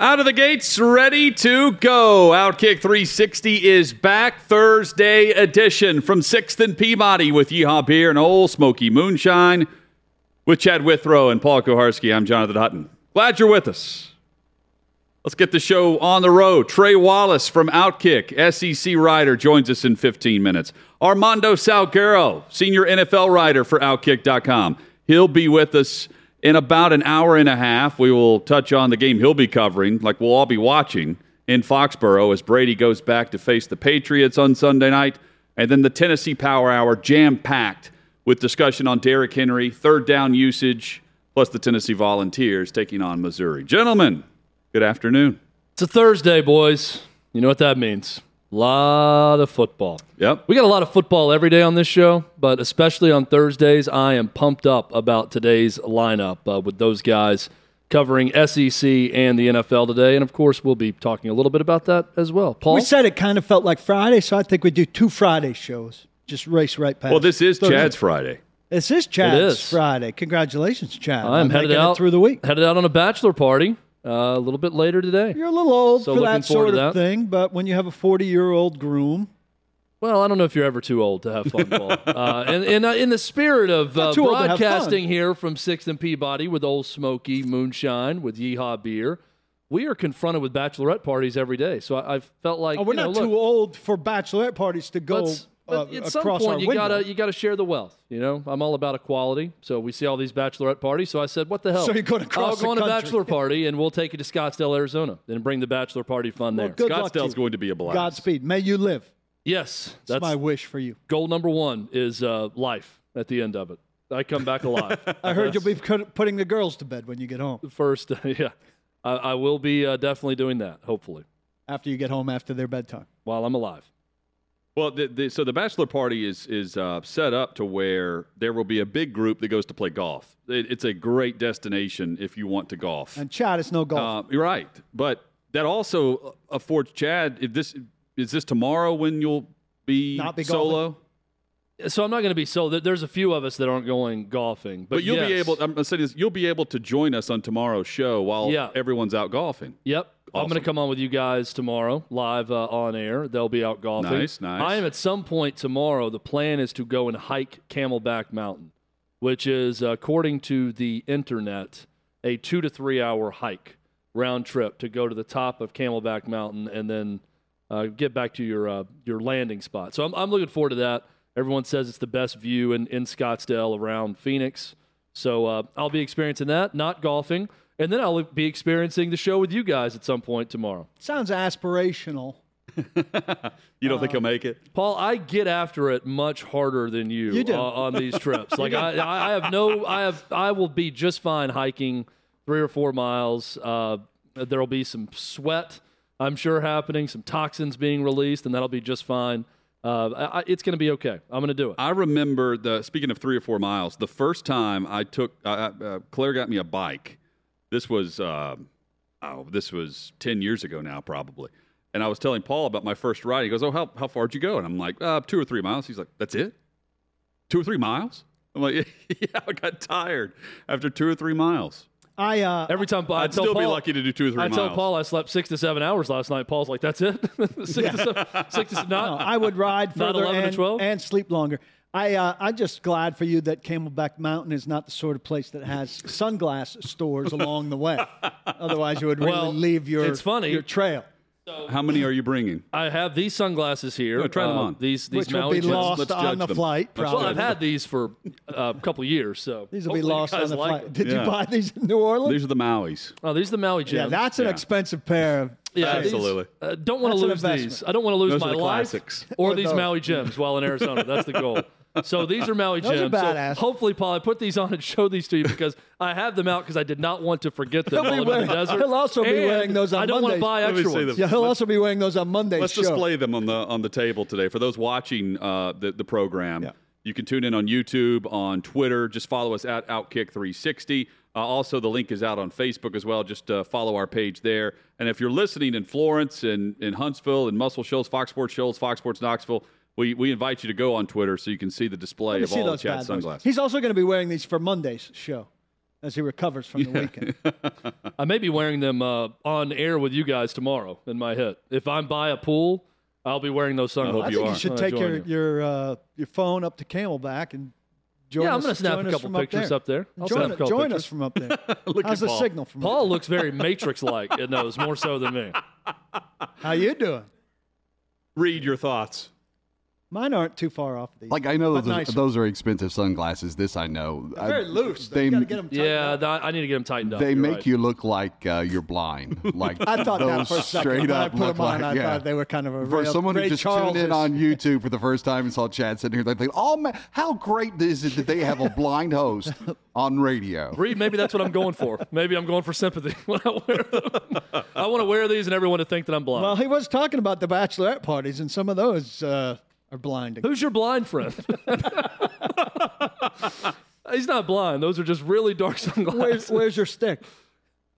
Out of the gates, ready to go. Outkick 360 is back Thursday edition from 6th and Peabody with Yeehaw Beer and Ole Smoky Moonshine with Chad Withrow and Paul Kuharsky. I'm Jonathan Hutton. Glad you're with us. Let's get the show on the road. Trey Wallace from Outkick, SEC writer, joins us in 15 minutes. Armando Salguero, senior NFL writer for Outkick.com. He'll be with us in about an hour and a half. We will touch on the game he'll be covering, like we'll all be watching in Foxborough as Brady goes back to face the Patriots on Sunday night. And then the Tennessee Power Hour jam packed with discussion on Derrick Henry, third down usage, plus the Tennessee Volunteers taking on Missouri. Gentlemen, good afternoon. It's a Thursday, boys. You know what that means. A lot of football. Yep. We got a lot of football every day on this show, but especially on Thursdays, I am pumped up about today's lineup uh, with those guys covering SEC and the NFL today. And of course, we'll be talking a little bit about that as well. Paul? We said it kind of felt like Friday, so I think we do two Friday shows. Just race right past. Well, this is Thursday. Chad's Friday. This is Chad's is. Friday. Congratulations, Chad. I'm on headed out through the week. Headed out on a bachelor party uh, a little bit later today. You're a little old So for that sort of that. thing, but when you have a 40 year old groom, Well, I don't know if you're ever too old to have fun, Paul. Uh, and, and uh, in the spirit of uh, Not too old to have broadcasting here from Sixth and Peabody with Ole Smoky Moonshine with Yeehaw Beer, we are confronted with bachelorette parties every day. So I, I felt like oh, we're you know, not look, too old for bachelorette parties to go let's- uh, but at some point you gotta you gotta share the wealth. You know, I'm all about equality. So we see all these bachelorette parties. So I said, what the hell? So you're going across I'll go on a bachelor party and we'll take you to Scottsdale, Arizona, and bring the bachelor party fun Well, there. Scottsdale's going to be a blast. Godspeed. May you live. Yes, That's that's my wish for you. goal number one is uh, life at the end of it. I come back alive. I heard you'll be putting the girls to bed when you get home. first. yeah, I, I will be uh, definitely doing that. Hopefully, After you get home after their bedtime. while I'm alive. Well, the, the, so the bachelor party is is uh, set up to where there will be a big group that goes to play golf. It, it's a great destination if you want to golf. And Chad, it's no golf. Uh, you're right, but that also affords Chad. If this is this tomorrow when you'll be, Not be solo, So I'm not going to be so. There's a few of us that aren't going golfing, but, but, you'll be able. I'm saying this, you'll be able to join us on tomorrow's show while Yeah. everyone's out golfing. Yep. I'm going to come on with you guys tomorrow, live uh, on air. They'll be out golfing. Nice, nice. I am at some point tomorrow. The plan is to go and hike Camelback Mountain, which is, uh, according to the internet, a two to three hour hike round trip to go to the top of Camelback Mountain and then uh, get back to your uh, your landing spot. So I'm, I'm looking forward to that. Everyone says it's the best view in, in Scottsdale around Phoenix. So uh, I'll be experiencing that, not golfing. And then I'll be experiencing the show with you guys at some point tomorrow. Sounds aspirational. You don't think he'll make it? Paul, I get after it much harder than you, You do. uh, on these trips. Like I, I have no, I have, I will be just fine hiking three or four miles. Uh, there'll be some sweat, I'm sure, happening, some toxins being released, and that'll be just fine. Uh, I, it's going to be okay. I'm going to do it. I remember the speaking of three or four miles. The first time I took uh, uh, Claire got me a bike. This was uh, oh, this was ten years ago now, probably. And I was telling Paul about my first ride. He goes, "Oh, how how far did you go?" And I'm like, uh, two or three miles." He's like, "That's it? Two or three miles?" I'm like, "Yeah, I got tired after two or three miles." I uh, Every time I I'd tell still be lucky to do two or three I miles. tell Paul I slept six to seven hours last night. Paul's like, "That's it, six, to seven, six to seven, No, I would ride further and, and sleep longer. I uh, I'm just glad for you that Camelback Mountain is not the sort of place that has sunglass stores along the way. Otherwise, you would really Well, leave your it's funny. your trail. How many are you bringing? I have these sunglasses here. Oh, try them Uh, on. These these Which will Maui be Jets. lost let's on judge the them. flight. Probably. Well, I've had these for uh, a couple years, so These will be hopefully you lost guys on the like flight. them. Did Yeah. you buy these in New Orleans? These are the Maui's. Oh, these are the Maui Gems. yeah, that's an Yeah. expensive pair of. Yeah, these- Absolutely. uh, don't want That's to an lose investment. these. I don't want to lose Those my are the life classics. or Or these those. Maui Gems while in Arizona. That's the goal. So these are Maui Those are Gems. So badass. hopefully, Paul, I put these on and show these to you because I have them out because I did not want to forget them He'll while I'm in the desert. he'll also be And wearing those on Monday. I don't want to Mondays. buy Let me extra see ones. them. Yeah, he'll also be wearing those on Monday. Let's show. display them on the on the table today for those watching uh, the the program. Yeah. You can tune in on YouTube, on Twitter. Just follow us at Outkick360. Uh, also, the link is out on Facebook as well. Just uh, follow our page there. And if you're listening in Florence and in Huntsville and Muscle Shoals, Fox Sports Shoals, Fox Sports Knoxville, we, we invite you to go on Twitter so you can see the display of all of those Chad's sunglasses. He's also going to be wearing these for Monday's show as he recovers from the weekend. I may be wearing them uh, on air with you guys tomorrow in my hit. If I'm by a pool, I'll be wearing those sunglasses. hope I you think are. you should I'll take your you. your uh, your phone up to Camelback and join Yeah, I'm us. gonna snap a couple from pictures up there. up there. Join snap a join pictures. us from up there. Look How's at the Paul. signal from up Paul looks very Matrix-like in those, more so than me. How you doing? Read your thoughts. Mine aren't too far off these. Like I know those are, nicer. those are expensive sunglasses. This I know. I- very loose. They you got to get them. Yeah, th- I need to get them tightened up. they You're make right. you look like uh, you're blind. Like I thought that for a second. straight when I up put look them on, like I yeah. thought they were kind of a For Ray, someone Ray who just Charles tuned in on YouTube for the first time and saw Chad sitting here, they think, "Oh man, how great is it that they have a blind host on radio?" Reed, maybe that's what I'm going for. Maybe I'm going for sympathy when I wear them. I want to wear these and everyone to think that I'm blind. Well, he was talking about the bachelorette parties, and some of those uh, are blinding. Who's your blind friend? He's not blind. Those are just really dark sunglasses. where's your stick?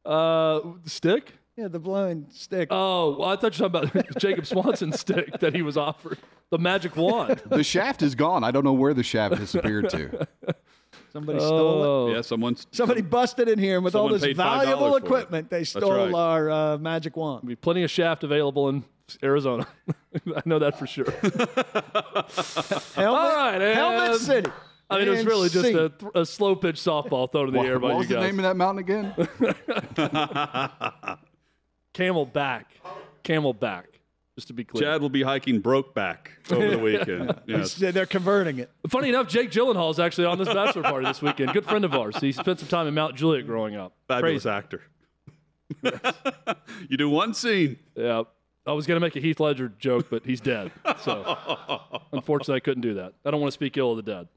Uh, stick? Yeah, the blind stick. Oh, well, I thought you were talking about Jacob Swanson's stick that he was offered. The magic wand. The shaft is gone. I don't know where the shaft disappeared to. Somebody stole it. Oh, Yeah, someone's Somebody busted in here and with all Someone this paid $5 valuable for it. equipment. They stole right. our uh, magic wand. be plenty of shaft available in Arizona. I know that for sure. Helmet, All right, and- Helmet City. I mean, it was really just a, th- a slow pitch softball thrown in the What, air by you guys. what was the name of that mountain again? Camel back. Camel back. Just to be clear. Chad will be hiking Brokeback over the weekend. Yes. They're converting it. Funny enough, Jake Gyllenhaal is actually on this bachelor party this weekend. Good friend of ours. He spent some time in Mount Juliet growing up. Fabulous Crazy. actor. you do one scene. Yeah. I was going to make a Heath Ledger joke, but he's dead. So unfortunately, I couldn't do that. I don't want to speak ill of the dead.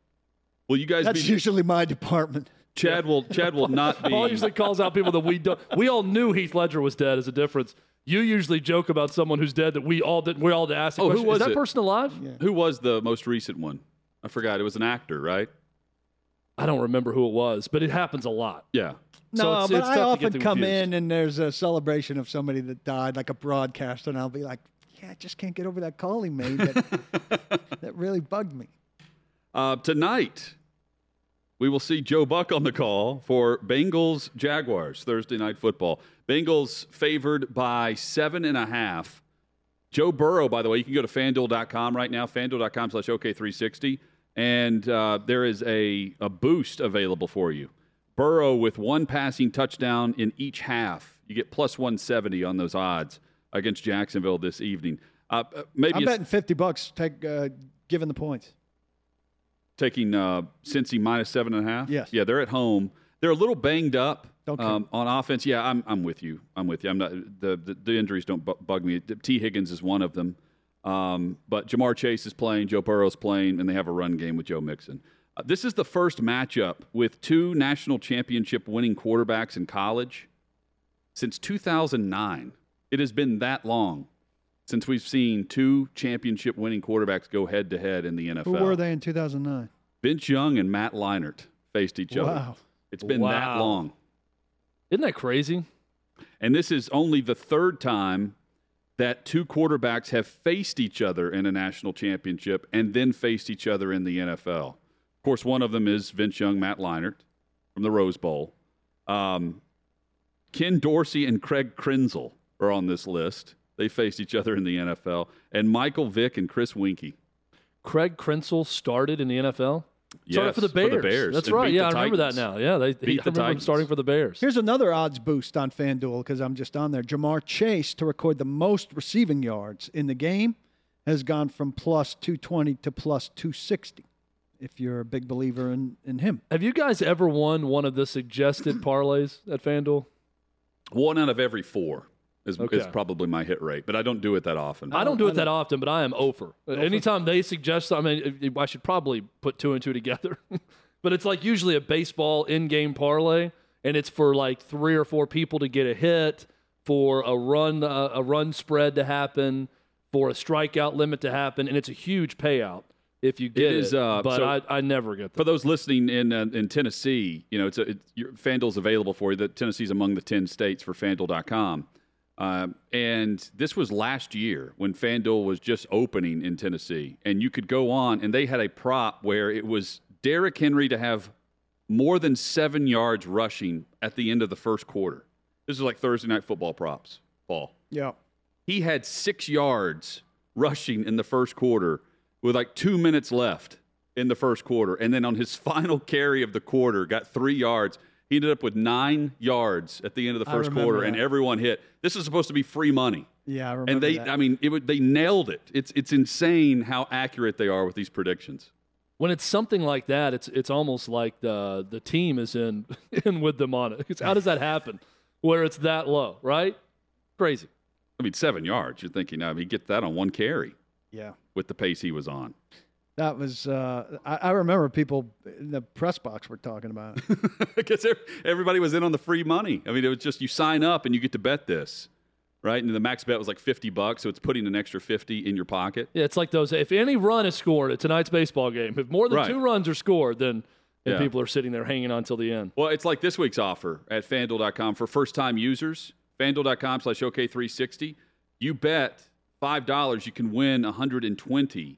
Will you guys That's be? usually my department. Chad will. Chad will not be. Paul usually calls out people that we don't. We all knew Heath Ledger was dead as a difference. You usually joke about someone who's dead that we all didn't. We all asked. The Oh, who question, was Is that it? person alive? Who was the most recent one? I forgot. It was an actor, right? I don't remember who it was, but it happens a lot. Yeah. So No, it's- but it's I often come confused. in and there's a celebration of somebody that died, like a broadcaster, and I'll be like, "Yeah, I just can't get over that call he made. That, that really bugged me." Uh, tonight, we will see Joe Buck on the call for Bengals Jaguars Thursday night football. Bengals favored by seven and a half. Joe Burrow, by the way, you can go to fanduel.com right now, fanduel.com slash OK360, and uh, there is a, a boost available for you. Burrow with one passing touchdown in each half. You get plus 170 on those odds against Jacksonville this evening. Uh, uh, maybe I'm betting fifty bucks. Take uh, given the points. taking uh, Cincy minus seven and a half. Yes. Yeah, they're at home. They're a little banged up um, on offense. Yeah, I'm, I'm with you. I'm with you. I'm not the the, the injuries don't bu- bug me. Tee Higgins is one of them. Um, but Ja'Marr Chase is playing, Joe Burrow's playing, and they have a run game with Joe Mixon. Uh, this is the first matchup with two national championship winning quarterbacks in college since 2009. It has been that long since we've seen two championship winning quarterbacks go head to head in the NFL. Who were they in 2009? Vince Young and Matt Leinart faced each other. Wow. It's been that long. Isn't that crazy? And this is only the third time that two quarterbacks have faced each other in a national championship and then faced each other in the NFL. Of course, one of them is Vince Young, Matt Leinart from the Rose Bowl. Um, Ken Dorsey and Craig Krenzel are on this list. They faced each other in the NFL. And Michael Vick and Chris Weinke. Craig Krenzel started in the NFL. Started for the Bears. Bears. That's and right. Yeah, I remember that now. Yeah, they Beat I the remember him Titans. starting for the Bears. Here's another odds boost on FanDuel because I'm just on there. Ja'Marr Chase to record the most receiving yards in the game has gone from plus 220 to plus 260. If you're a big believer in, in him, Have you guys ever won one of the suggested parlays at FanDuel? One out of every four is, is probably my hit rate, but I don't do it that often. I don't do it that often, but I am over. Anytime they suggest, I mean, I should probably put two and two together. but it's like usually a baseball in-game parlay, and it's for like three or four people to get a hit, for a run uh, a run spread to happen, for a strikeout limit to happen, and it's a huge payout if you get it. is, uh, but so- I, I never get that. For those listening in uh, in Tennessee, you know, it's a, it's, your, FanDuel's available for you. That Tennessee's among the 10 states for FanDuel.com. Um, and this was last year when FanDuel was just opening in Tennessee. And you could go on, and they had a prop where it was Derrick Henry to have more than seven yards rushing at the end of the first quarter. This is like Thursday night football props, Paul. yeah, He had six yards rushing in the first quarter with like two minutes left in the first quarter. And then on his final carry of the quarter, got three yards. He ended up with nine yards at the end of the first remember quarter, and everyone hit. This is supposed to be free money. yeah, I remember And they, that. I mean, it, they nailed it. It's, it's insane how accurate they are with these predictions. when it's something like that, it's it's almost like the the team is in in with them on it. It's, how does that happen? Where it's that low, right? Crazy. I mean, seven yards. You're thinking, I mean, he get that on one carry yeah. With the pace he was on. That was, uh, I, I remember people in the press box were talking about it. because everybody was in on the free money. I mean, it was just you sign up and you get to bet this, right? And the max bet was like fifty bucks, so it's putting an extra fifty in your pocket. Yeah, it's like those. If any run is scored at tonight's baseball game, if more than Right. two runs are scored, then then Yeah. people are sitting there hanging on till the end. Well, it's like this week's offer at FanDuel.com for first-time users. FanDuel.com/slash OK360. You bet five dollars, you can win 120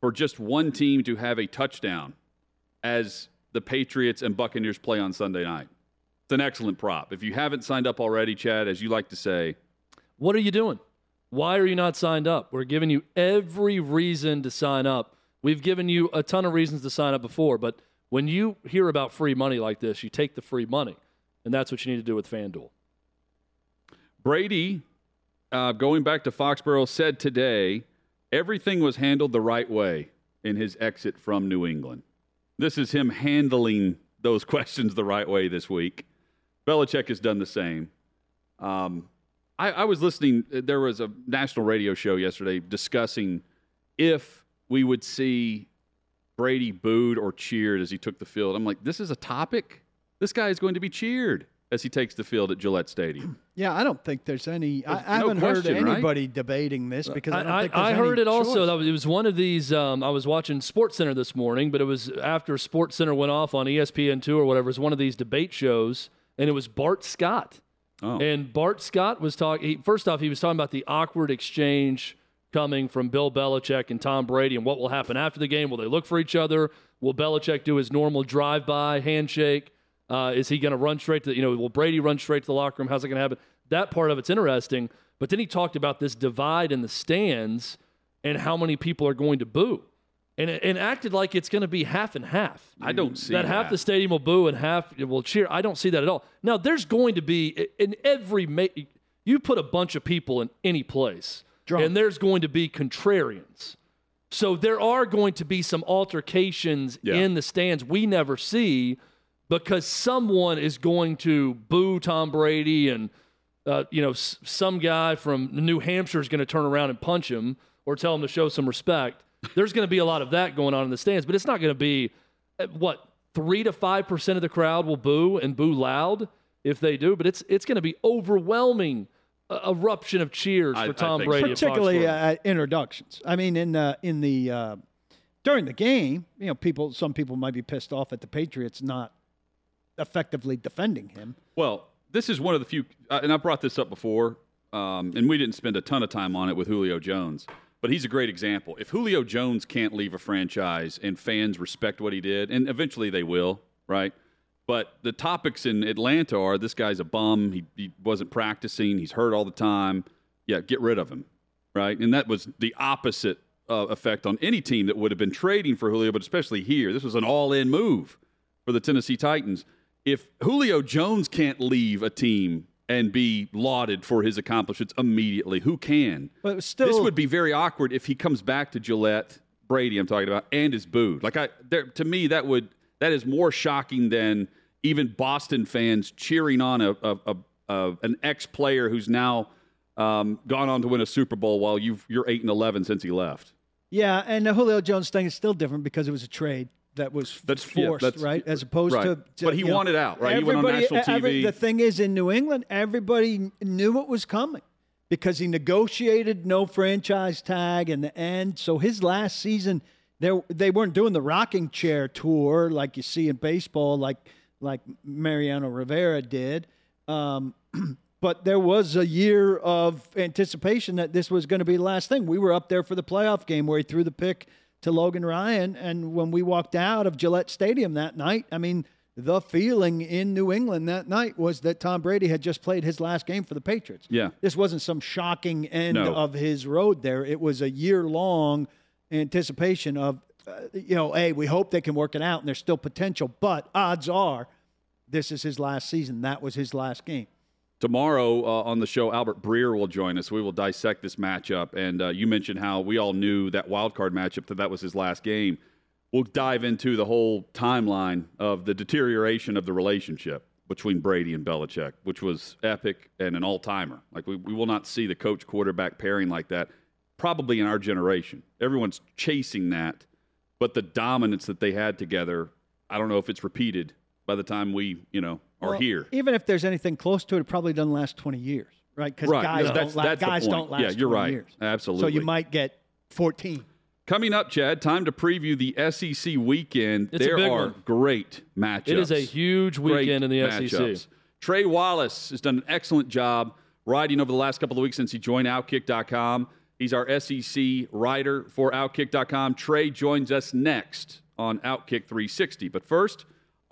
for just one team to have a touchdown as the Patriots and Buccaneers play on Sunday night. It's an excellent prop. If you haven't signed up already, Chad, as you like to say, What are you doing? Why are you not signed up? We're giving you every reason to sign up. We've given you a ton of reasons to sign up before, but when you hear about free money like this, you take the free money, and that's what you need to do with FanDuel. Brady, uh, going back to Foxborough, said today everything was handled the right way in his exit from New England. This is him handling those questions the right way this week. Belichick has done the same. Um, I, I was listening. There was a national radio show yesterday discussing if we would see Brady booed or cheered as he took the field. I'm like, this is a topic. This guy is going to be cheered as he takes the field at Gillette Stadium. Yeah, I don't think there's any. There's I, I no haven't heard question, right? anybody debating this because I, don't I, think I, there's I heard any it also. choice. That was, it was one of these. Um, I was watching Sports Center this morning, but it was after Sports Center went off on ESPN two or whatever. It was one of these debate shows, and it was Bart Scott. Oh. And Bart Scott was talking. First off, he was talking about the awkward exchange coming from Bill Belichick and Tom Brady, and what will happen after the game. Will they look for each other? Will Belichick do his normal drive-by handshake? Uh, is he going to run straight to you know? Will Brady run straight to the locker room? How's it going to happen? That part of it's interesting. But then he talked about this divide in the stands and how many people are going to boo, and and acted like it's going to be half and half I don't see that half the stadium will boo and half will cheer. I don't see that at all. Now, there's going to be in every ma- you put a bunch of people in any place, Drunk. and there's going to be contrarians. So there are going to be some altercations Yeah. in the stands we never see because someone is going to boo Tom Brady and uh, you know s- some guy from New Hampshire is going to turn around and punch him or tell him to show some respect. There's going to be a lot of that going on in the stands, but it's not going to be uh, what three to five percent of the crowd will boo and boo loud if they do, but it's it's going to be overwhelming uh, eruption of cheers I- for I Tom think. Brady, particularly Foxborough. uh, at introductions. I mean, in the in the uh, during the game, you know, people some people might be pissed off at the Patriots not effectively defending him. Well, this is one of the few, uh, and I brought this up before, um, and we didn't spend a ton of time on it with Julio Jones, but he's a great example. If Julio Jones can't leave a franchise and fans respect what he did, and eventually they will, right? But the topics in Atlanta are this guy's a bum. He, he wasn't practicing. He's hurt all the time. Yeah, get rid of him, right? And that was the opposite uh, effect on any team that would have been trading for Julio, but especially here. This was an all in move for the Tennessee Titans. If Julio Jones can't leave a team and be lauded for his accomplishments immediately, who can? But still, this would be very awkward if he comes back to Gillette, Brady, I'm talking about, and is booed. Like I, there, to me, that would that is more shocking than even Boston fans cheering on a, a, a, a an ex player who's now um, gone on to win a Super Bowl while you've, you're eight and eleven since he left. Yeah, and the Julio Jones thing is still different because it was a trade that was That's- yeah, forced, that's- right? As opposed right. to, to, But he you know, wanted out, right? He went on national every- TV. the thing is, in New England, everybody knew it was coming because he negotiated no franchise tag in the end. So his last season, they they weren't doing the rocking chair tour like you see in baseball, like like Mariano Rivera did. Um, but there was a year of anticipation that this was going to be the last thing. We were up there for the playoff game where he threw the pick to Logan Ryan, and when we walked out of Gillette Stadium that night, I mean, the feeling in New England that night was that Tom Brady had just played his last game for the Patriots. Yeah. This wasn't some shocking end No. of his road there. It was a year long anticipation of, uh, you know, hey, we hope they can work it out and there's still potential, but odds are this is his last season. That was his last game. Tomorrow uh, on the show, Albert Breer will join us. We will dissect this matchup. And uh, you mentioned how we all knew that wild card matchup that that was his last game. We'll dive into the whole timeline of the deterioration of the relationship between Brady and Belichick, which was epic and an all timer. Like we, we will not see the coach quarterback pairing like that probably in our generation. Everyone's chasing that, but the dominance that they had together, I don't know if it's repeated by the time we, you know, are Well, here. Even if there's anything close to it, it probably doesn't last 20 years, right? Because Right. guys, No, don't, that's- la- guys don't last Yeah, you're 20 right. years. Absolutely. So you might get 14. Coming up, Chad, time to preview the SEC weekend. It's a there big are one. great matchups. It is a huge Great weekend in the matchups. SEC. Trey Wallace has done an excellent job writing over the last couple of weeks since he joined Outkick.com. He's our SEC writer for Outkick.com. Trey joins us next on Outkick 360. But first,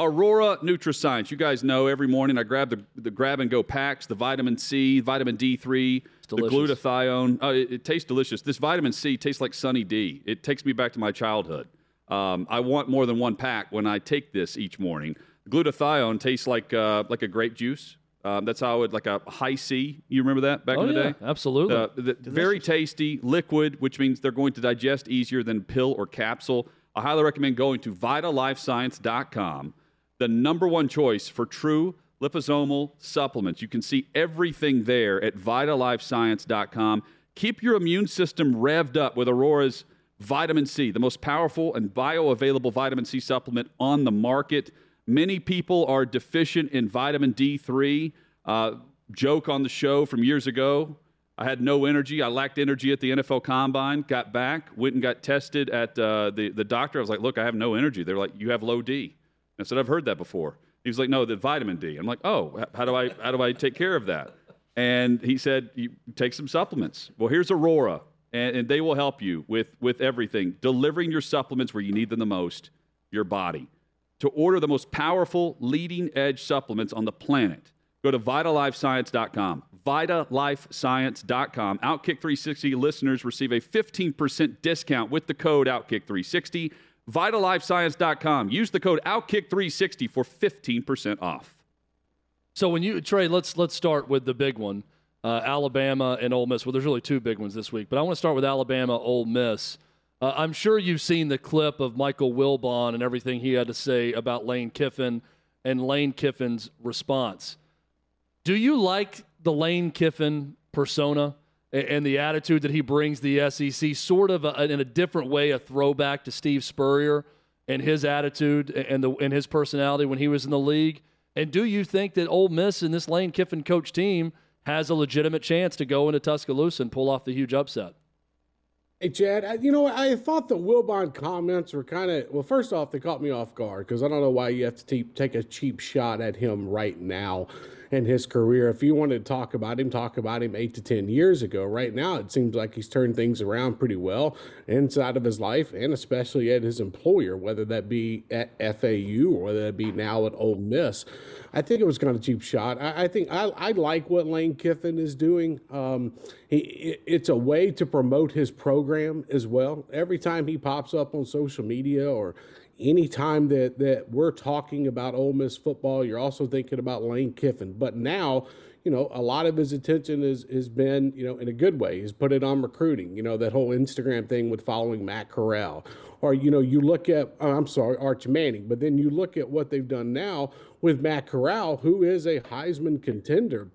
Aurora Nutrascience. You guys know every morning I grab the, the grab and go packs, the vitamin C, vitamin D3, the glutathione. Oh, it, it tastes delicious. This vitamin C tastes like Sunny D. It takes me back to my childhood. Um, I want more than one pack when I take this each morning. Glutathione tastes like uh, like a grape juice. Um, that's how it like a high C. You remember that back Oh, in the yeah, day? absolutely. Uh, the- very tasty, liquid, which means they're going to digest easier than pill or capsule. I highly recommend going to vitallifescience.com, the number one choice for true liposomal supplements. You can see everything there at vitallifescience.com. Keep your immune system revved up with Aurora's vitamin C, the most powerful and bioavailable vitamin C supplement on the market. Many people are deficient in vitamin D3. Uh, joke on the show from years ago. I had no energy. I lacked energy at the NFL Combine. Got back, went and got tested at uh, the the doctor. I was like, "Look, I have no energy." They're like, "You have low D." I said, "I've heard that before." He was like, "No, the vitamin D." I'm like, "Oh, how do I how do I take care of that?" And he said, "You take some supplements." Well, here's Aurora, and, and they will help you with with everything, delivering your supplements where you need them the most, your body. To order the most powerful, leading edge supplements on the planet, go to vitallifescience.com. Vitallifescience.com. Outkick 360 listeners receive a 15% discount with the code Outkick 360. Vitallifescience.com. Use the code Outkick 360 for 15% off. So when you Trey, let's let's start with the big one, uh, Alabama and Ole Miss. Well, there's really two big ones this week, but I want to start with Alabama, Ole Miss. Uh, I'm sure you've seen the clip of Michael Wilbon and everything he had to say about Lane Kiffin and Lane Kiffin's response. Do you like the Lane Kiffin persona and the attitude that he brings the SEC? Sort of a, in a different way, a throwback to Steve Spurrier and his attitude and the and his personality when he was in the league. And do you think that Ole Miss and this Lane Kiffin coach team has a legitimate chance to go into Tuscaloosa and pull off the huge upset? Hey, Chad, I, you know, I thought the Wilbon comments were kind of, well, first off, they caught me off guard because I don't know why you have to te- take a cheap shot at him right now. In his career. If you wanted to talk about him, talk about him eight to 10 years ago. Right now, it seems like he's turned things around pretty well inside of his life and especially at his employer, whether that be at FAU or whether that be now at Ole Miss. I think it was kind of a cheap shot. I, I think I, I, like what Lane Kiffin is doing. Um, he, it, it's a way to promote his program as well. Every time he pops up on social media or anytime that that we're talking about Ole Miss football, you're also thinking about Lane Kiffin. But now, you know, a lot of his attention has has been, you know, in a good way. He's put it on recruiting. You know, that whole Instagram thing with following Matt Corral, or you know, you look at uh, I'm sorry, Arch Manning, but then you look at what they've done now with Matt Corral, who is a Heisman contender.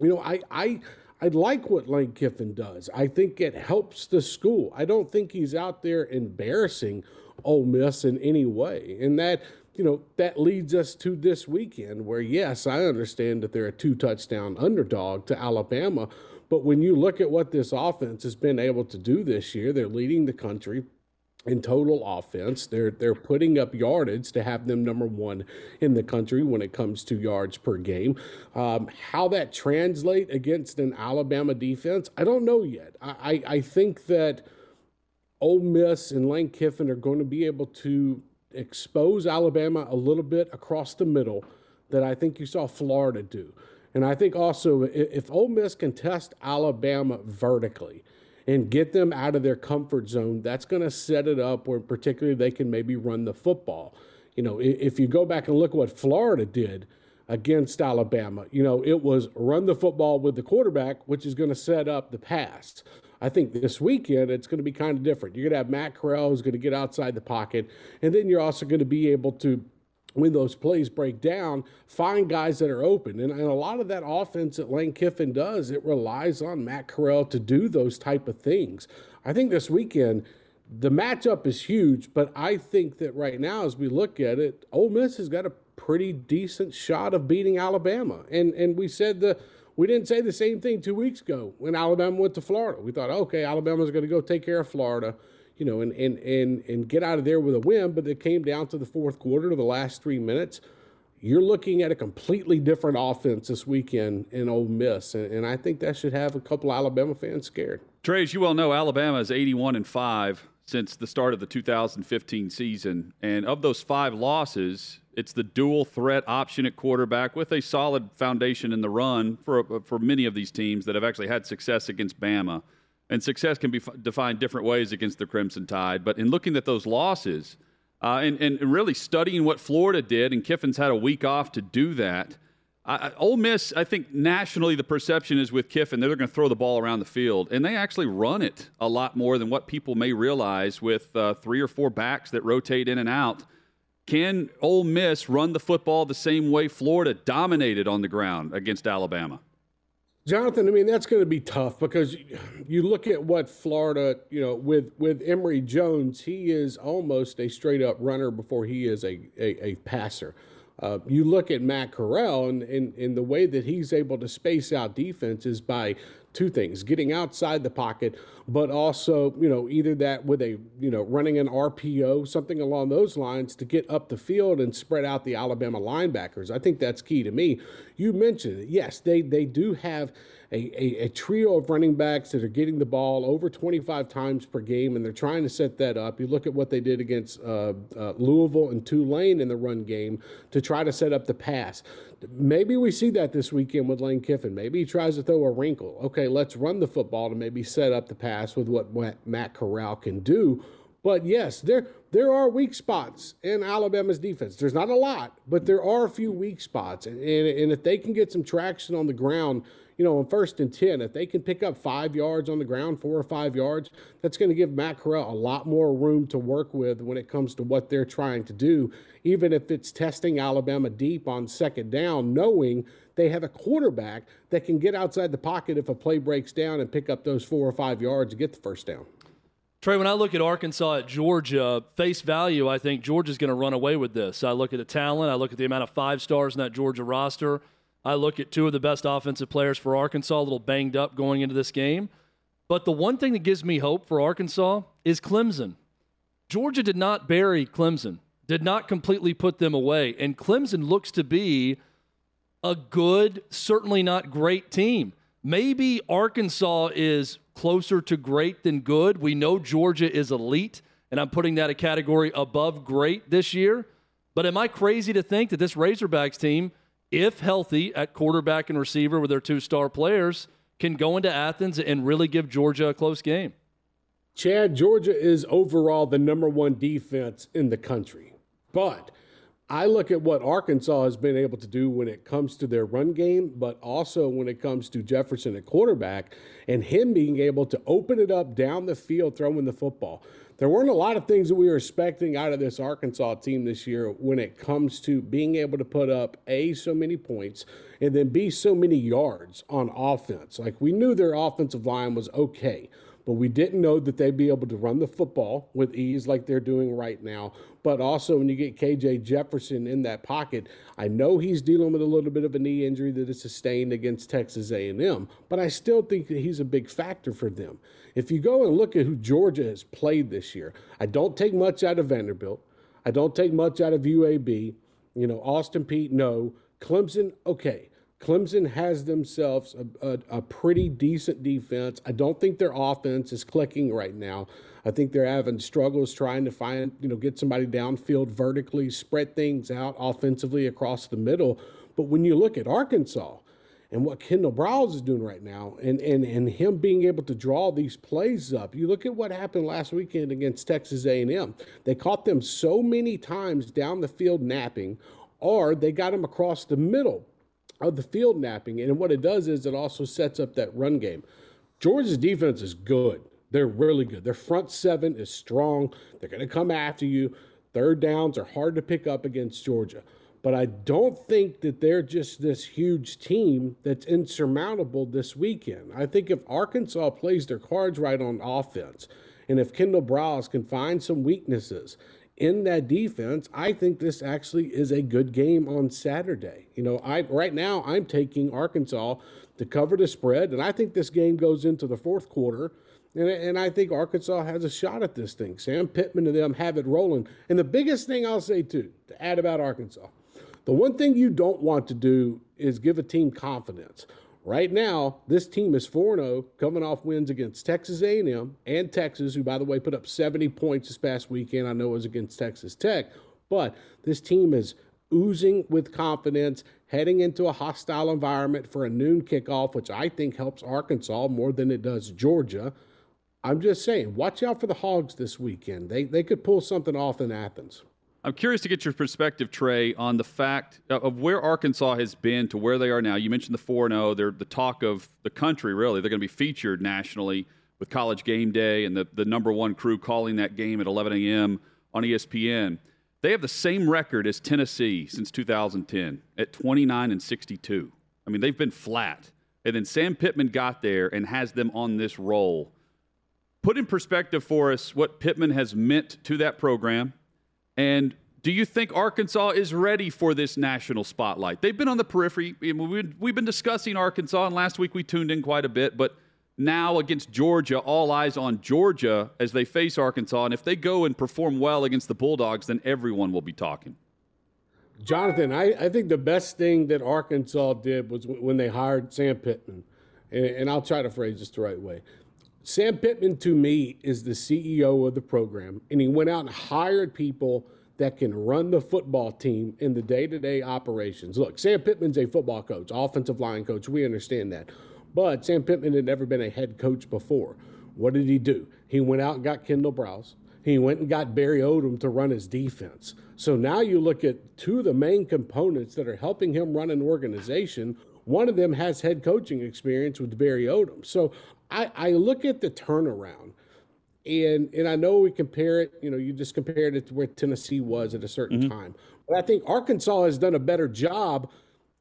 You know, I I. I like what Lane Kiffin does. I think it helps the school. I don't think he's out there embarrassing Ole Miss in any way. And that, you know, that leads us to this weekend where, yes, I understand that they're a two touchdown underdog to Alabama. But when you look at what this offense has been able to do this year, they're leading the country in total offense. They're they're putting up yardage to have them number one in the country when it comes to yards per game. Um, how that translate against an Alabama defense, I don't know yet. I, I, I think that – Ole Miss and Lane Kiffin are going to be able to expose Alabama a little bit across the middle that I think you saw Florida do. And I think also if Ole Miss can test Alabama vertically and get them out of their comfort zone, that's going to set it up where particularly they can maybe run the football. You know, if you go back and look what Florida did against Alabama, you know, it was run the football with the quarterback, which is going to set up the pass. I think this weekend it's going to be kind of different. You're going to have Matt Corral who's going to get outside the pocket, and then you're also going to be able to when those plays break down, find guys that are open. And, and, a lot of that offense that Lane Kiffin does, it relies on Matt Corral to do those type of things. I think this weekend, the matchup is huge, but I think that right now, as we look at it, Ole Miss has got a pretty decent shot of beating Alabama. And and we said the we didn't say the same thing two weeks ago when Alabama went to Florida. We thought, okay, Alabama's going to go take care of Florida, you know, and, and, and, and get out of there with a win. But it came down to the fourth quarter, to the last three minutes. You're looking at a completely different offense this weekend in Ole Miss, and, and I think that should have a couple Alabama fans scared. Trey, as you well know, Alabama is 81 and five since the start of the 2015 season, and of those five losses, it's the dual threat option at quarterback with a solid foundation in the run for for many of these teams that have actually had success against Bama. And success can be defined different ways against the Crimson Tide. But in looking at those losses uh, and, and really studying what Florida did, and Kiffin's had a week off to do that. I, Ole Miss, I think nationally the perception is with Kiffin, they're going to throw the ball around the field, and they actually run it a lot more than what people may realize with uh, three or four backs that rotate in and out. Can Ole Miss run the football the same way Florida dominated on the ground against Alabama? Jonathan, I mean that's going to be tough because you look at what Florida, you know, with with Emory Jones, he is almost a straight up runner before he is a a, a passer. Uh, you look at Matt Corral and, and, and the way that he's able to space out defenses by two things getting outside the pocket but also you know either that with a you know running an RPO something along those lines to get up the field and spread out the Alabama linebackers I think that's key to me you mentioned it yes they they do have a, a, a, trio of running backs that are getting the ball over 25 times per game, and they're trying to set that up. You look at what they did against uh, uh, Louisville and Tulane in the run game to try to set up the pass. Maybe we see that this weekend with Lane Kiffin. Maybe he tries to throw a wrinkle. Okay, let's run the football to maybe set up the pass with what Matt Corral can do. But yes, there there are weak spots in Alabama's defense. There's not a lot, but there are a few weak spots. And, and, if they can get some traction on the ground, you know, on first and 10, if they can pick up five yards on the ground, four or five yards, that's going to give Matt Corral a lot more room to work with when it comes to what they're trying to do, even if it's testing Alabama deep on second down, knowing they have a quarterback that can get outside the pocket if a play breaks down and pick up those four or five yards to get the first down. Trey, when I look at Arkansas at Georgia, face value, I think Georgia's going to run away with this. I look at the talent, I look at the amount of five stars in that Georgia roster. I look at two of the best offensive players for Arkansas, a little banged up going into this game. But the one thing that gives me hope for Arkansas is Clemson. Georgia did not bury Clemson, did not completely put them away. And Clemson looks to be a good, certainly not great team. Maybe Arkansas is closer to great than good. We know Georgia is elite, and I'm putting that a category above great this year. But am I crazy to think that this Razorbacks team, if healthy at quarterback and receiver with their two star players, can go into Athens and really give Georgia a close game? Chad, Georgia is overall the number one defense in the country. But I look at what Arkansas has been able to do when it comes to their run game, but also when it comes to Jefferson at quarterback and him being able to open it up down the field throwing the football. There weren't a lot of things that we were expecting out of this Arkansas team this year when it comes to being able to put up A, so many points, and then B, so many yards on offense. Like we knew their offensive line was okay but we didn't know that they'd be able to run the football with ease like they're doing right now. But also, when you get KJ Jefferson in that pocket, I know he's dealing with a little bit of a knee injury that is sustained against Texas A&M, but I still think that he's a big factor for them. If you go and look at who Georgia has played this year, I don't take much out of Vanderbilt. I don't take much out of UAB. You know, Austin Peay, no. Clemson, okay. Clemson has themselves a, a, a, pretty decent defense. I don't think their offense is clicking right now. I think they're having struggles trying to find, you know, get somebody downfield vertically, spread things out offensively across the middle. But when you look at Arkansas and what Kendall Briles is doing right now and, and, and him being able to draw these plays up, you look at what happened last weekend against Texas A&M. They caught them so many times down the field napping or they got them across the middle of the field napping. And what it does is it also sets up that run game. Georgia's defense is good. They're really good. Their front seven is strong. They're going to come after you. Third downs are hard to pick up against Georgia. But I don't think that they're just this huge team that's insurmountable this weekend. I think if Arkansas plays their cards right on offense, and if Kendall Briles can find some weaknesses in that defense, I think this actually is a good game on Saturday. You know, I right now I'm taking Arkansas to cover the spread, and I think this game goes into the fourth quarter. And, and I think Arkansas has a shot at this thing. Sam Pittman and them have it rolling. And the biggest thing I'll say, too, to add about Arkansas, the one thing you don't want to do is give a team confidence. Right now, this team is 4-0, coming off wins against Texas A&M and Texas, who, by the way, put up 70 points this past weekend. I know it was against Texas Tech, but this team is oozing with confidence, heading into a hostile environment for a noon kickoff, which I think helps Arkansas more than it does Georgia. I'm just saying, watch out for the Hogs this weekend. They they could pull something off in Athens. I'm curious to get your perspective, Trey, on the fact uh, of where Arkansas has been to where they are now. You mentioned the 4 0. They're the talk of the country, really. They're going to be featured nationally with College Game Day and the, the number one crew calling that game at 11 a.m. on ESPN. They have the same record as Tennessee since 2010 at 29 and 62. I mean, they've been flat. And then Sam Pittman got there and has them on this roll. Put in perspective for us what Pittman has meant to that program and do you think Arkansas is ready for this national spotlight? They've been on the periphery. We've been discussing Arkansas, and last week we tuned in quite a bit, but now against Georgia, all eyes on Georgia as they face Arkansas. And if they go and perform well against the Bulldogs, then everyone will be talking. Jonathan, I, I think the best thing that Arkansas did was when they hired Sam Pittman. And, and I'll try to phrase this the right way. Sam Pittman, to me, is the CEO of the program, and he went out and hired people that can run the football team in the day to day operations. Look, Sam Pittman's a football coach, offensive line coach. We understand that. But Sam Pittman had never been a head coach before. What did he do? He went out and got Kendall Briles. He went and got Barry Odom to run his defense. So now you look at two of the main components that are helping him run an organization. One of them has head coaching experience with Barry Odom. So I, I look at the turnaround and and I know we compare it, you know, you just compared it to where Tennessee was at a certain mm-hmm. time. But I think Arkansas has done a better job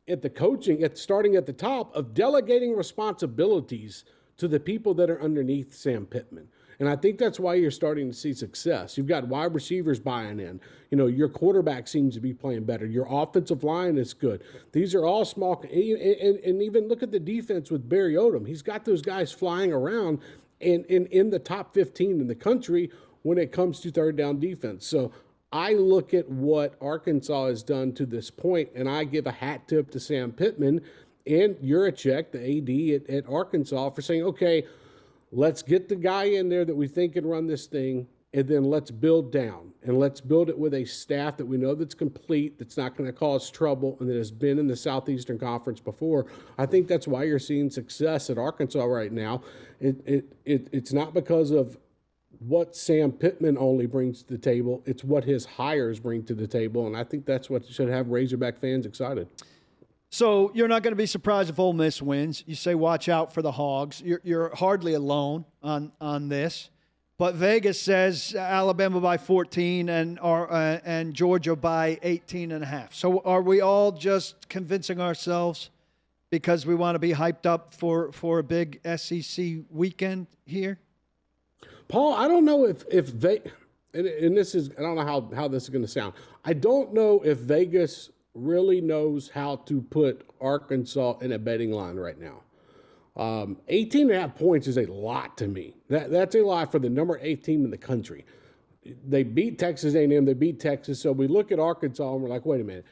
at the coaching, at starting at the top of delegating responsibilities to the people that are underneath Sam Pittman. And I think that's why you're starting to see success. You've got wide receivers buying in. You know, your quarterback seems to be playing better. Your offensive line is good. These are all small. And, and, and even look at the defense with Barry Odom. He's got those guys flying around and in, the top 15 in the country when it comes to third down defense. So I look at what Arkansas has done to this point, and I give a hat tip to Sam Pittman and Yurachek, the AD at, at Arkansas, for saying, okay, let's get the guy in there that we think can run this thing, and then let's build down. And let's build it with a staff that we know that's complete, that's not going to cause trouble, and that has been in the Southeastern Conference before. I think that's why you're seeing success at Arkansas right now. It, it, it, it's not because of what Sam Pittman only brings to the table. It's what his hires bring to the table, and I think that's what should have Razorback fans excited. So you're not going to be surprised if Ole Miss wins. You say watch out for the Hogs. You're, you're hardly alone on on this, but Vegas says Alabama by 14 and or, uh, and Georgia by 18 and a half. So are we all just convincing ourselves because we want to be hyped up for for a big SEC weekend here? Paul, I don't know if if they and, and this is I don't know how how this is going to sound. I don't know if Vegas really knows how to put Arkansas in a betting line right now. Um, 18 and a half points is a lot to me. That that's a lot for the number eight team in the country. They beat Texas A&M. They beat Texas. So we look at Arkansas and we're like, wait a minute.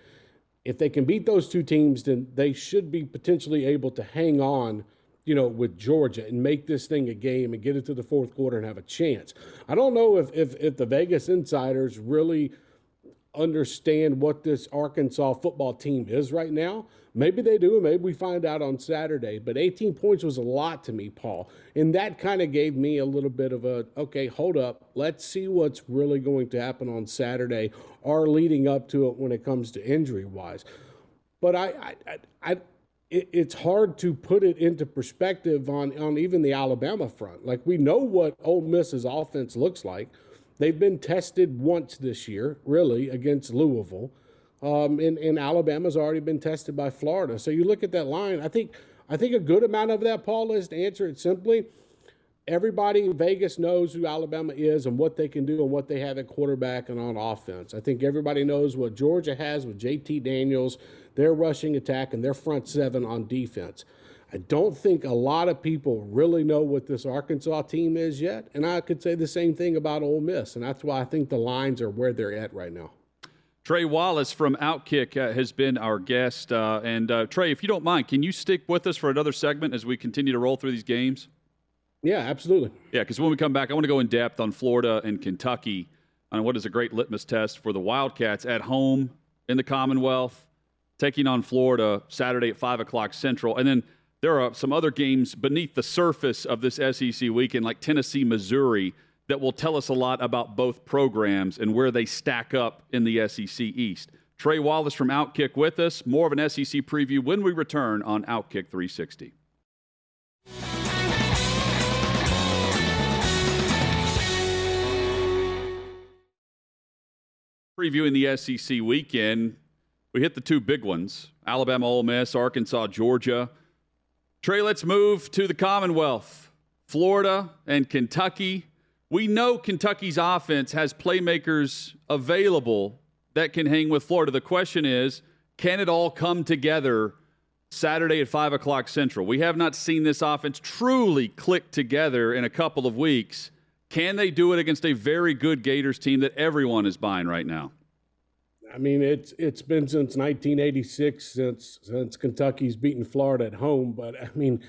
If they can beat those two teams, then they should be potentially able to hang on you know, with Georgia and make this thing a game and get it to the fourth quarter and have a chance. I don't know if if, if the Vegas insiders really understand what this Arkansas football team is right now. Maybe they do, and maybe we find out on Saturday. But 18 points was a lot to me, Paul. And that kind of gave me a little bit of a okay, hold up. Let's see what's really going to happen on Saturday or leading up to it when it comes to injury wise. But I, I, I, I it, it's hard to put it into perspective on, on even the Alabama front. Like we know what Ole Miss's offense looks like. They've been tested once this year, really, against Louisville. Um, and, and Alabama's already been tested by Florida. So you look at that line, I think I think a good amount of that, Paul, is to answer it simply. Everybody in Vegas knows who Alabama is and what they can do and what they have at quarterback and on offense. I think everybody knows what Georgia has with JT Daniels their rushing attack and their front seven on defense. I don't think a lot of people really know what this Arkansas team is yet, and I could say the same thing about Ole Miss, and that's why I think the lines are where they're at right now. Trey Wallace from Outkick uh, has been our guest, uh, and uh, Trey, if you don't mind, can you stick with us for another segment as we continue to roll through these games? Yeah, absolutely. Yeah, because when we come back, I want to go in depth on Florida and Kentucky on what is a great litmus test for the Wildcats at home in the Commonwealth taking on Florida Saturday at 5 o'clock Central. And then there are some other games beneath the surface of this SEC weekend, like Tennessee, Missouri, that will tell us a lot about both programs and where they stack up in the SEC East. Trey Wallace from Outkick with us. More of an SEC preview when we return on Outkick 360. Previewing the SEC weekend, we hit the two big ones Alabama, Ole Miss, Arkansas, Georgia. Trey, let's move to the Commonwealth. Florida and Kentucky. We know Kentucky's offense has playmakers available that can hang with Florida. The question is, can it all come together Saturday at 5 o'clock Central? We have not seen this offense truly click together in a couple of weeks. Can they do it against a very good Gators team that everyone is buying right now? I mean, it's it's been since 1986 since since Kentucky's beaten Florida at home. But I mean,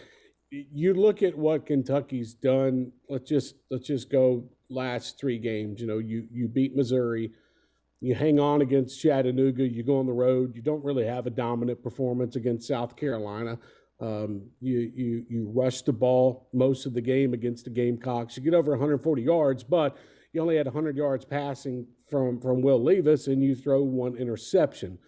you look at what Kentucky's done. Let's just let's just go last three games. You know, you you beat Missouri, you hang on against Chattanooga, you go on the road. You don't really have a dominant performance against South Carolina. Um, you you you rush the ball most of the game against the Gamecocks. You get over 140 yards, but you only had 100 yards passing from from Will Levis, and you throw one interception.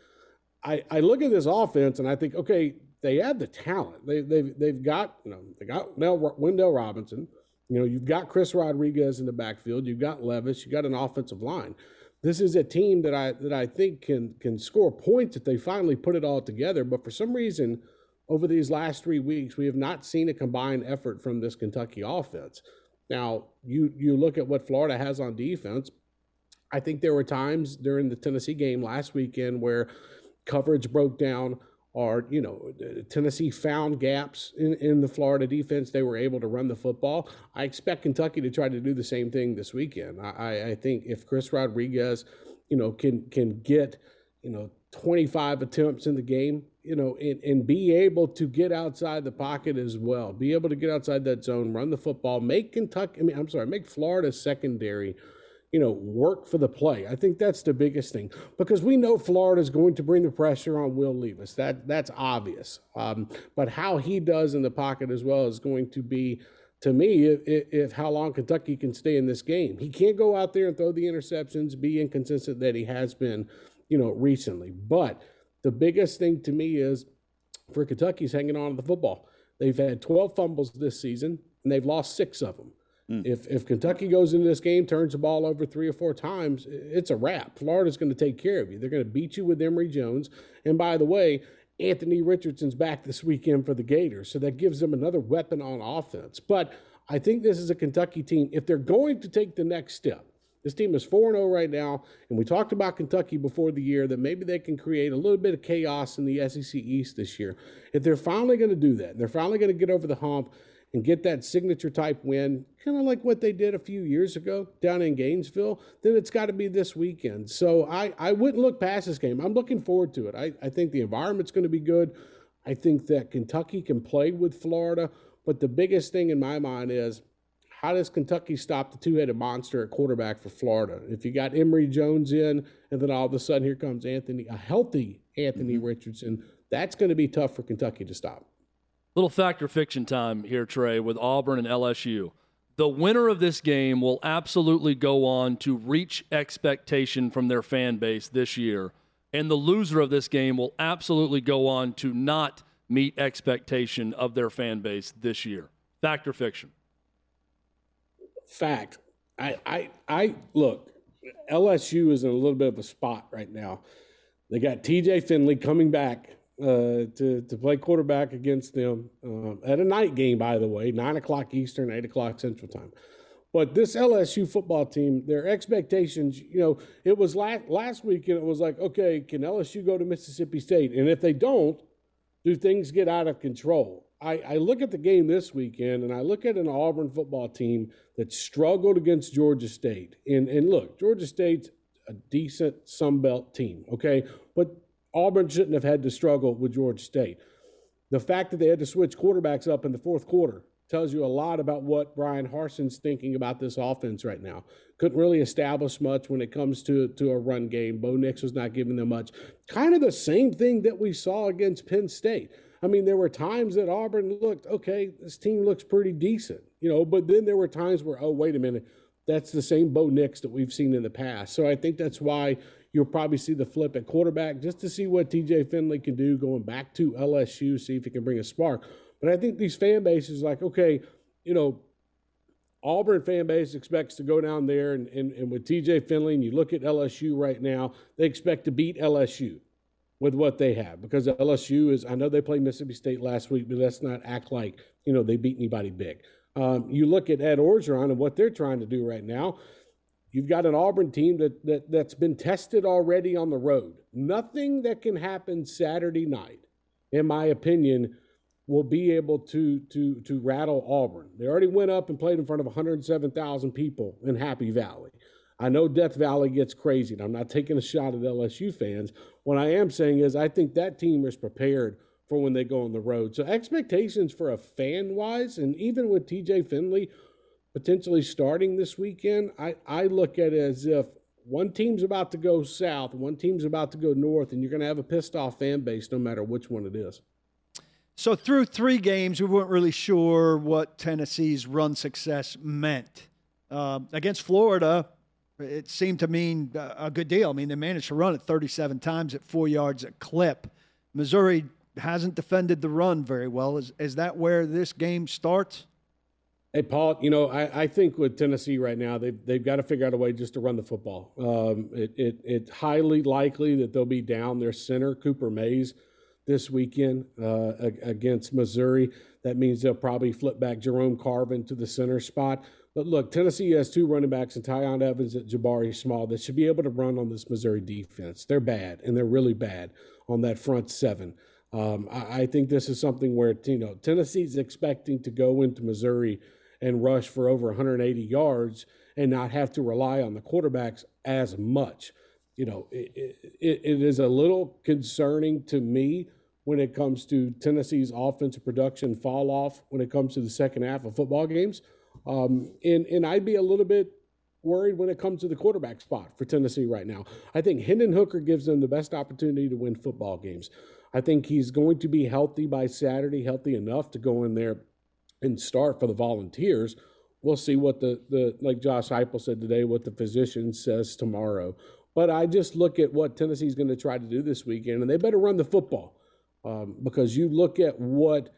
I, I look at this offense and I think, okay, they have the talent. They, they've they've got you know they got Mel, Wan'Dale Robinson. You know you've got Chris Rodriguez in the backfield. You've got Levis. You got an offensive line. This is a team that I that I think can can score points if they finally put it all together. But for some reason, over these last three weeks, we have not seen a combined effort from this Kentucky offense. Now, you you look at what Florida has on defense. I think there were times during the Tennessee game last weekend where coverage broke down or you know Tennessee found gaps in, in the Florida defense. They were able to run the football. I expect Kentucky to try to do the same thing this weekend. I, I think if Chris Rodriguez you know, can can get, you know, 25 attempts in the game, you know, and, and be able to get outside the pocket as well, be able to get outside that zone, run the football, make Kentucky, I mean, I'm sorry, make Florida secondary, you know, work for the play. I think that's the biggest thing because we know Florida is going to bring the pressure on Will Levis. That that's obvious. Um, but how he does in the pocket as well is going to be to me, if, if, how long Kentucky can stay in this game, he can't go out there and throw the interceptions, be inconsistent that he has been, you know, recently. But the biggest thing to me is for Kentucky's hanging on to the football. They've had 12 fumbles this season, and they've lost six of them. Mm. If if Kentucky goes into this game, turns the ball over three or four times, it's a wrap. Florida's going to take care of you. They're going to beat you with Emory Jones. And by the way, Anthony Richardson's back this weekend for the Gators, so that gives them another weapon on offense. But I think this is a Kentucky team. If they're going to take the next step, this team is 4 0 right now, and we talked about Kentucky before the year that maybe they can create a little bit of chaos in the SEC East this year. If they're finally going to do that, they're finally going to get over the hump and get that signature type win, kind of like what they did a few years ago down in Gainesville, then it's got to be this weekend. So I, I wouldn't look past this game. I'm looking forward to it. I, I think the environment's going to be good. I think that Kentucky can play with Florida. But the biggest thing in my mind is how does Kentucky stop the two headed monster at quarterback for Florida? If you got Emory Jones in, and then all of a sudden here comes Anthony, a healthy Anthony mm-hmm. Richardson, that's going to be tough for Kentucky to stop. Little factor fiction time here, Trey, with Auburn and LSU. The winner of this game will absolutely go on to reach expectation from their fan base this year. And the loser of this game will absolutely go on to not meet expectation of their fan base this year. Fact or fiction? Fact. I, I, I look, LSU is in a little bit of a spot right now. They got TJ Finley coming back uh, to, to play quarterback against them uh, at a night game, by the way, 9 o'clock Eastern, 8 o'clock Central Time. But this LSU football team, their expectations, you know, it was last, last week and it was like, okay, can LSU go to Mississippi State? And if they don't, do things get out of control? I, I look at the game this weekend and I look at an Auburn football team that struggled against Georgia State. And, and look, Georgia State's a decent Sun Belt team, okay? But Auburn shouldn't have had to struggle with Georgia State. The fact that they had to switch quarterbacks up in the fourth quarter tells you a lot about what Bryan Harsin's thinking about this offense right now. Couldn't really establish much when it comes to, to a run game. Bo Nix was not giving them much. Kind of the same thing that we saw against Penn State. I mean, there were times that Auburn looked, okay, this team looks pretty decent, you know, but then there were times where, oh, wait a minute, that's the same Bo Nix that we've seen in the past. So I think that's why You'll probably see the flip at quarterback just to see what TJ Finley can do going back to LSU, see if he can bring a spark. But I think these fan bases like, okay, you know, Auburn fan base expects to go down there and, and, and with TJ Finley, and you look at LSU right now, they expect to beat LSU with what they have because LSU is, I know they played Mississippi State last week, but let's not act like, you know, they beat anybody big. Um, you look at Ed Orgeron and what they're trying to do right now. You've got an Auburn team that, that, that's been tested already on the road. Nothing that can happen Saturday night, in my opinion, will be able to, to, to rattle Auburn. They already went up and played in front of 107,000 people in Happy Valley. I know Death Valley gets crazy, and I'm not taking a shot at LSU fans. What I am saying is, I think that team is prepared for when they go on the road. So, expectations for a fan wise, and even with TJ Finley, potentially starting this weekend, I, I look at it as if one team's about to go south, one team's about to go north, and you're going to have a pissed off fan base no matter which one it is. So, through three games, we weren't really sure what Tennessee's run success meant. Uh, against Florida, it seemed to mean a good deal. I mean, they managed to run it 37 times at four yards a clip. Missouri hasn't defended the run very well. Is, is that where this game starts? Hey, Paul, you know, I, I think with Tennessee right now, they've, they've got to figure out a way just to run the football. Um, it, it, it's highly likely that they'll be down their center, Cooper Mays, this weekend uh, against Missouri. That means they'll probably flip back Jerome Carvin to the center spot. But look, Tennessee has two running backs and Tiyon Evans at Jabari Small that should be able to run on this Missouri defense. They're bad, and they're really bad on that front seven. Um, I, I think this is something where, you know, Tennessee's expecting to go into Missouri – and rush for over 180 yards and not have to rely on the quarterbacks as much. you know, it, it, it is a little concerning to me when it comes to Tennessee's offensive production fall off when it comes to the second half of football games. Um, and, and I'd be a little bit worried when it comes to the quarterback spot for Tennessee right now. I think Hendon Hooker gives them the best opportunity to win football games. I think he's going to be healthy by Saturday, healthy enough to go in there and start for the Volunteers. We'll see what the, the like Josh Heupel said today, what the physician says tomorrow. But I just look at what Tennessee's going to try to do this weekend, and they better run the football um, because you look at what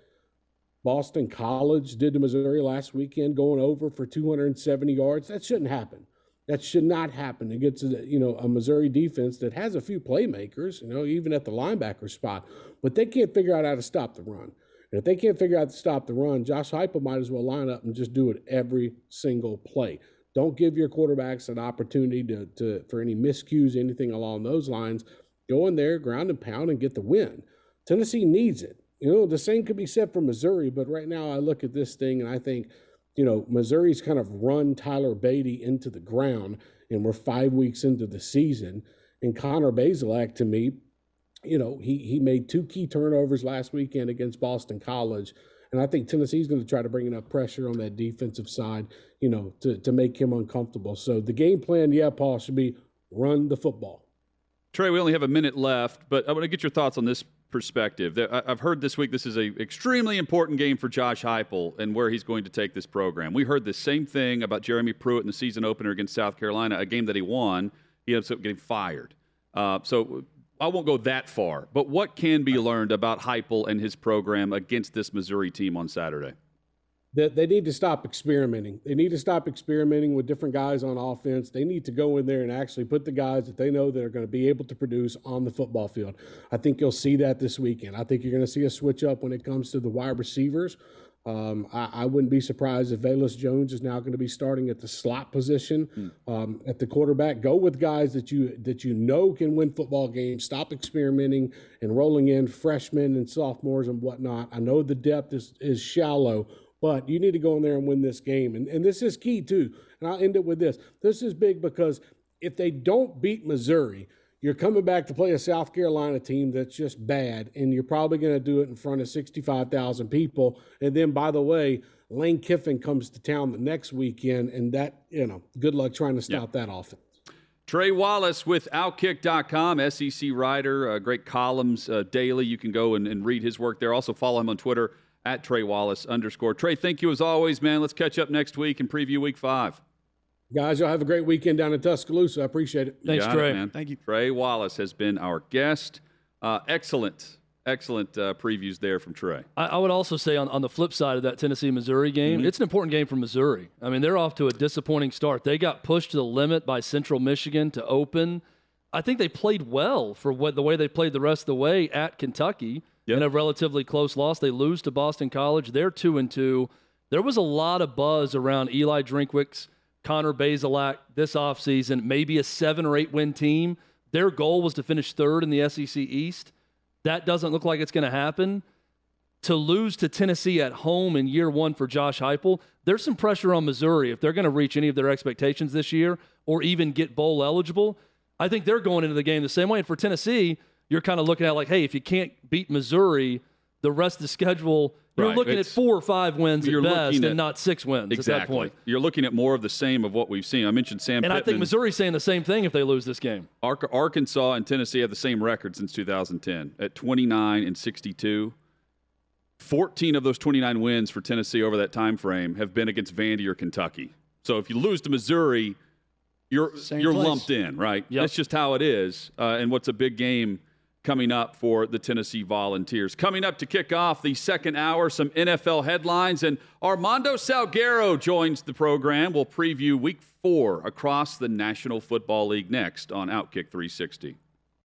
Boston College did to Missouri last weekend, going over for 270 yards. That shouldn't happen. That should not happen against you know a Missouri defense that has a few playmakers, you know, even at the linebacker spot, but they can't figure out how to stop the run. And if they can't figure out to stop the run, Josh Heupel might as well line up and just do it every single play. Don't give your quarterbacks an opportunity to, to for any miscues, anything along those lines. Go in there, ground and pound, and get the win. Tennessee needs it. You know, the same could be said for Missouri, but right now I look at this thing and I think, you know, Missouri's kind of run Tyler Badie into the ground, and we're five weeks into the season. And Connor Bazelak, to me, you know, he he made two key turnovers last weekend against Boston College. And I think Tennessee's going to try to bring enough pressure on that defensive side, you know, to, to make him uncomfortable. So the game plan, yeah, Paul, should be run the football. Trey, we only have a minute left, but I want to get your thoughts on this perspective. I've heard this week this is an extremely important game for Josh Heupel and where he's going to take this program. We heard the same thing about Jeremy Pruitt in the season opener against South Carolina, a game that he won. He ends up getting fired. Uh, so I won't go that far, but what can be learned about Heupel and his program against this Missouri team on Saturday? that they need to stop experimenting. They need to stop experimenting with different guys on offense. They need to go in there and actually put the guys that they know that are going to be able to produce on the football field. I think you'll see that this weekend. I think you're going to see a switch up when it comes to the wide receivers. Um, I, I, wouldn't be surprised if Velus Jones is now going to be starting at the slot position mm. um, at the quarterback. Go with guys that you that you know can win football games. Stop experimenting and rolling in freshmen and sophomores and whatnot. I know the depth is is shallow, but you need to go in there and win this game. And, and this is key, too. And I'll end it with this. This is big because if they don't beat Missouri, you're coming back to play a South Carolina team that's just bad, and you're probably going to do it in front of 65,000 people. And then, by the way, Lane Kiffin comes to town the next weekend, and that, you know, good luck trying to stop that offense. Trey Wallace with Outkick.com, SEC writer, uh, great columns uh, daily. You can go and, and read his work there. Also, follow him on Twitter at Trey Wallace underscore. Trey, thank you as always, man. Let's catch up next week and preview week five. Guys, y'all have a great weekend down in Tuscaloosa. I appreciate it. Thanks, Trey. It, man. Thank you. Trey Wallace has been our guest. Uh, excellent, excellent uh, previews there from Trey. I, I, would also say on, on the flip side of that Tennessee Missouri game, mm-hmm. it's an important game for Missouri. I mean, they're off to a disappointing start. They got pushed to the limit by Central Michigan to open. I think they played well for what the way they played the rest of the way at Kentucky yep. in a relatively close loss. They lose to Boston College. They're two and two. There was a lot of buzz around Eli Drinkwitz, Connor Bazelak this offseason, maybe a seven or eight win team. Their goal was to finish third in the SEC East. That doesn't look like it's going to happen. To lose to Tennessee at home in year one for Josh Heupel, there's some pressure on Missouri if they're going to reach any of their expectations this year or even get bowl eligible. I think they're going into the game the same way. And for Tennessee, you're kind of looking at like, hey, if you can't beat Missouri, the rest of the schedule, you're right. looking it's, at four or five wins at best, at, and not six wins exactly. at that point. You're looking at more of the same of what we've seen. I mentioned Sam, and Pittman. I think Missouri's saying the same thing if they lose this game. Arkansas and Tennessee have the same record since 2010 at 29 and 62. 14 of those 29 wins for Tennessee over that time frame have been against Vandy or Kentucky. So if you lose to Missouri, you're Same you're place. lumped in, right? Yep. That's just how it is. Uh, and what's a big game coming up for the Tennessee Volunteers. Coming up to kick off the second hour, some NFL headlines, and Armando Salguero joins the program. We'll preview week four across the National Football League next on Outkick 360.